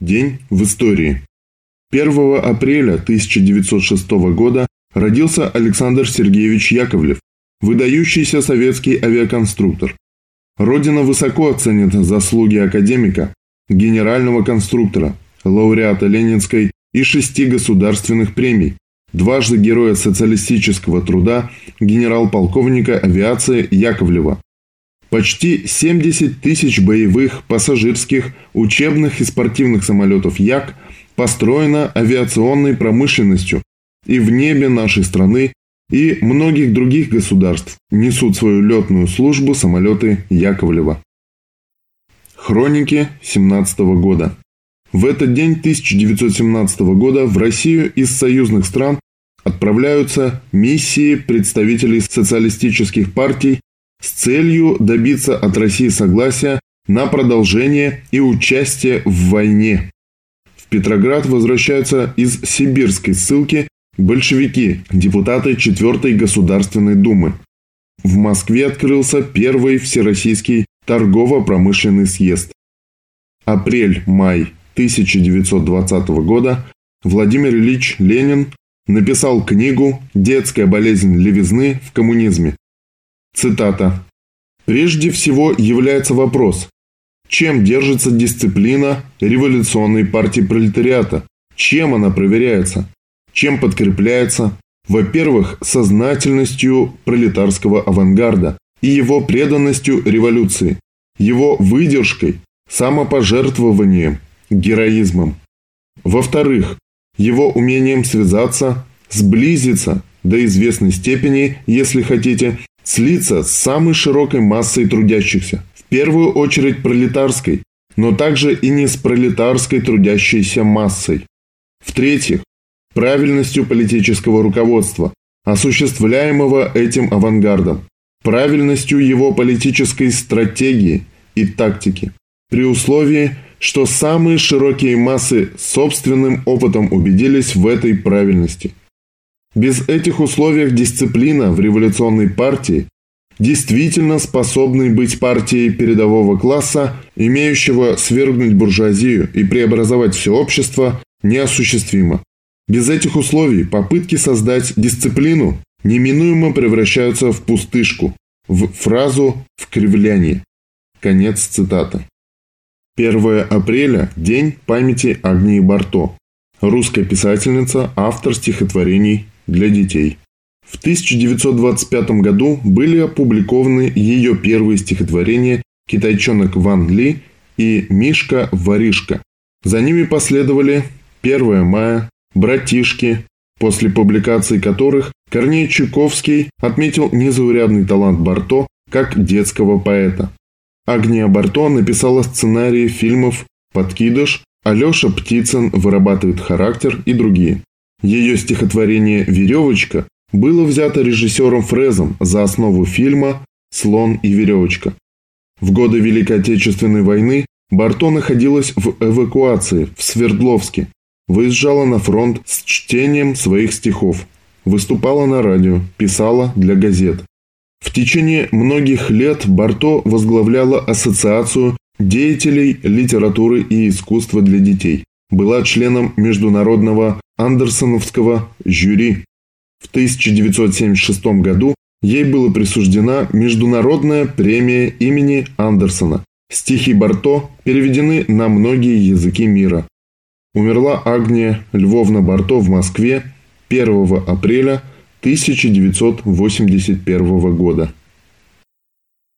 День в истории. 1 апреля 1906 года родился Александр Сергеевич Яковлев, выдающийся советский авиаконструктор. Родина высоко оценит заслуги академика, генерального конструктора, лауреата Ленинской и шести государственных премий, дважды героя социалистического труда генерал-полковника авиации Яковлева. Почти 70 тысяч боевых, пассажирских, учебных и спортивных самолетов Як построено авиационной промышленностью, и в небе нашей страны и многих других государств несут свою летную службу самолеты Яковлева. Хроники 17 года. В этот день 1917 года в Россию из союзных стран отправляются миссии представителей социалистических партий с целью добиться от России согласия на продолжение и участие в войне. В Петроград возвращаются из сибирской ссылки большевики, депутаты 4 Государственной Думы. В Москве открылся первый Всероссийский торгово-промышленный съезд. Апрель-май 1920 года Владимир Ильич Ленин написал книгу «Детская болезнь левизны в коммунизме». Цитата. «Прежде всего является вопрос, чем держится дисциплина революционной партии пролетариата? Чем она проверяется? Чем подкрепляется? Во-первых, сознательностью пролетарского авангарда и его преданностью революции, его выдержкой, самопожертвованием, героизмом. Во-вторых, его умением связаться, сблизиться до известной степени, если хотите, слиться с самой широкой массой трудящихся, в первую очередь пролетарской, но также и не с пролетарской трудящейся массой. В-третьих, правильностью политического руководства, осуществляемого этим авангардом, правильностью его политической стратегии и тактики, при условии, что самые широкие массы собственным опытом убедились в этой правильности. Без этих условий дисциплина в революционной партии, действительно способной быть партией передового класса, имеющего свергнуть буржуазию и преобразовать все общество, неосуществима. Без этих условий попытки создать дисциплину неминуемо превращаются в пустышку, в фразу в кривляние. Конец цитаты. 1 апреля – День памяти Агнии Барто. Русская писательница, автор стихотворений для детей. В 1925 году были опубликованы ее первые стихотворения «Китайчонок Ван Ли» и «Мишка-воришка». За ними последовали «1 мая», «Братишки», после публикации которых Корней Чуковский отметил незаурядный талант Барто как детского поэта. Агния Барто написала сценарии фильмов «Подкидыш», Алеша Птицын вырабатывает характер и другие. Ее стихотворение «Веревочка» было взято режиссером Фрезом за основу фильма «Слон и веревочка». В годы Великой Отечественной войны Барто находилась в эвакуации в Свердловске, выезжала на фронт с чтением своих стихов, выступала на радио, писала для газет. В течение многих лет Барто возглавляла Ассоциацию деятелей литературы и искусства для детей. Была членом международного Андерсоновского жюри. В 1976 году ей была присуждена Международная премия имени Андерсона. Стихи Барто переведены на многие языки мира. Умерла Агния Львовна Барто в Москве 1 апреля 1981 года.